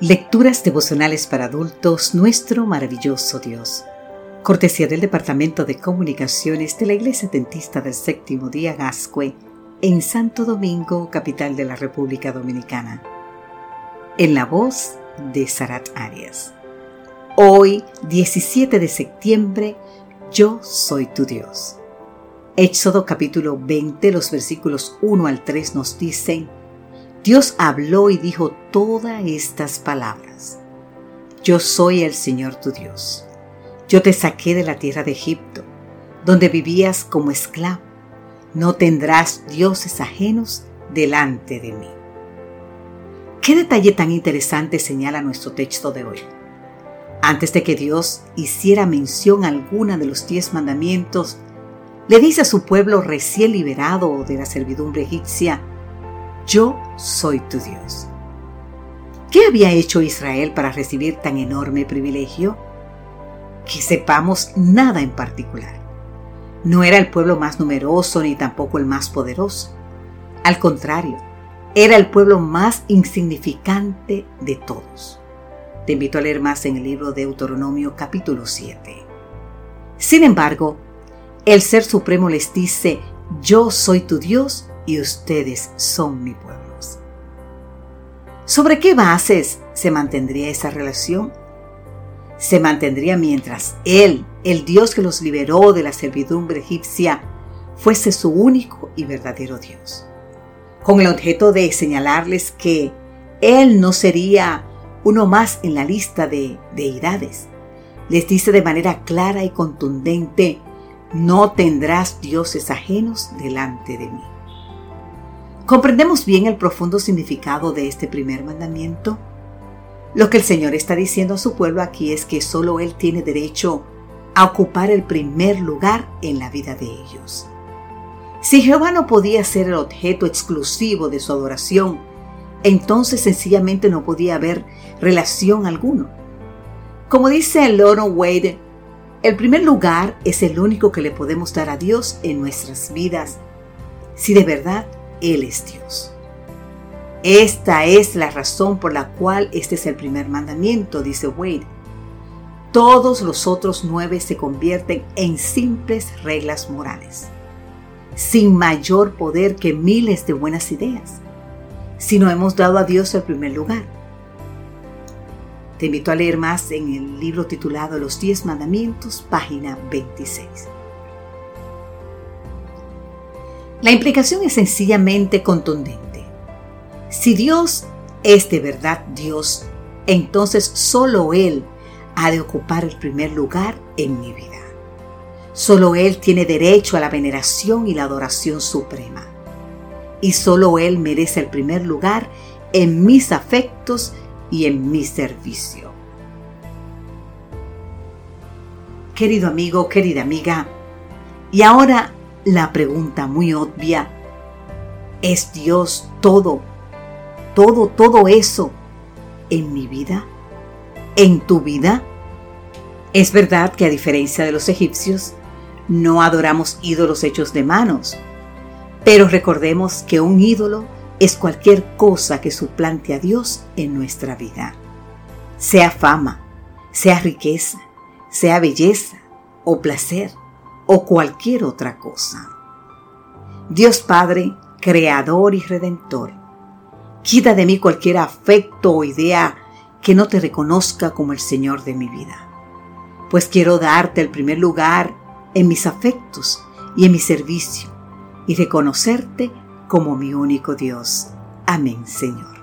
Lecturas devocionales para adultos, nuestro maravilloso Dios. Cortesía del Departamento de Comunicaciones de la Iglesia Dentista del Séptimo Día Gascue, en Santo Domingo, capital de la República Dominicana. En la voz de Sarat Arias. Hoy, 17 de septiembre, yo soy tu Dios. Éxodo capítulo 20, los versículos 1 al 3 nos dicen, Dios habló y dijo todas estas palabras. Yo soy el Señor tu Dios. Yo te saqué de la tierra de Egipto, donde vivías como esclavo. No tendrás dioses ajenos delante de mí. ¿Qué detalle tan interesante señala nuestro texto de hoy? Antes de que Dios hiciera mención alguna de los diez mandamientos, le dice a su pueblo recién liberado de la servidumbre egipcia, yo soy tu Dios. ¿Qué había hecho Israel para recibir tan enorme privilegio? Que sepamos nada en particular. No era el pueblo más numeroso ni tampoco el más poderoso. Al contrario, era el pueblo más insignificante de todos. Te invito a leer más en el libro de Deuteronomio capítulo 7. Sin embargo, el Ser Supremo les dice, yo soy tu Dios y ustedes son mi pueblo. ¿Sobre qué bases se mantendría esa relación? Se mantendría mientras Él, el Dios que los liberó de la servidumbre egipcia, fuese su único y verdadero Dios, con el objeto de señalarles que Él no sería uno más en la lista de deidades. Les dice de manera clara y contundente, no tendrás dioses ajenos delante de mí. ¿Comprendemos bien el profundo significado de este primer mandamiento? Lo que el Señor está diciendo a su pueblo aquí es que solo Él tiene derecho a ocupar el primer lugar en la vida de ellos. Si Jehová no podía ser el objeto exclusivo de su adoración, entonces sencillamente no podía haber relación alguno. Como dice Loro Wade, el primer lugar es el único que le podemos dar a Dios en nuestras vidas, si de verdad él es Dios. Esta es la razón por la cual este es el primer mandamiento, dice Wade. Todos los otros nueve se convierten en simples reglas morales, sin mayor poder que miles de buenas ideas, si no hemos dado a Dios el primer lugar. Te invito a leer más en el libro titulado Los diez mandamientos, página 26. La implicación es sencillamente contundente. Si Dios es de verdad Dios, entonces solo Él ha de ocupar el primer lugar en mi vida. Solo Él tiene derecho a la veneración y la adoración suprema. Y solo Él merece el primer lugar en mis afectos y en mi servicio. Querido amigo, querida amiga, y ahora la pregunta muy obvia, ¿es Dios todo, todo, todo eso en mi vida? ¿En tu vida? Es verdad que a diferencia de los egipcios, no adoramos ídolos hechos de manos, pero recordemos que un ídolo es cualquier cosa que suplante a Dios en nuestra vida, sea fama, sea riqueza, sea belleza o placer o cualquier otra cosa. Dios Padre, Creador y Redentor, quita de mí cualquier afecto o idea que no te reconozca como el Señor de mi vida, pues quiero darte el primer lugar en mis afectos y en mi servicio y reconocerte como mi único Dios. Amén, Señor.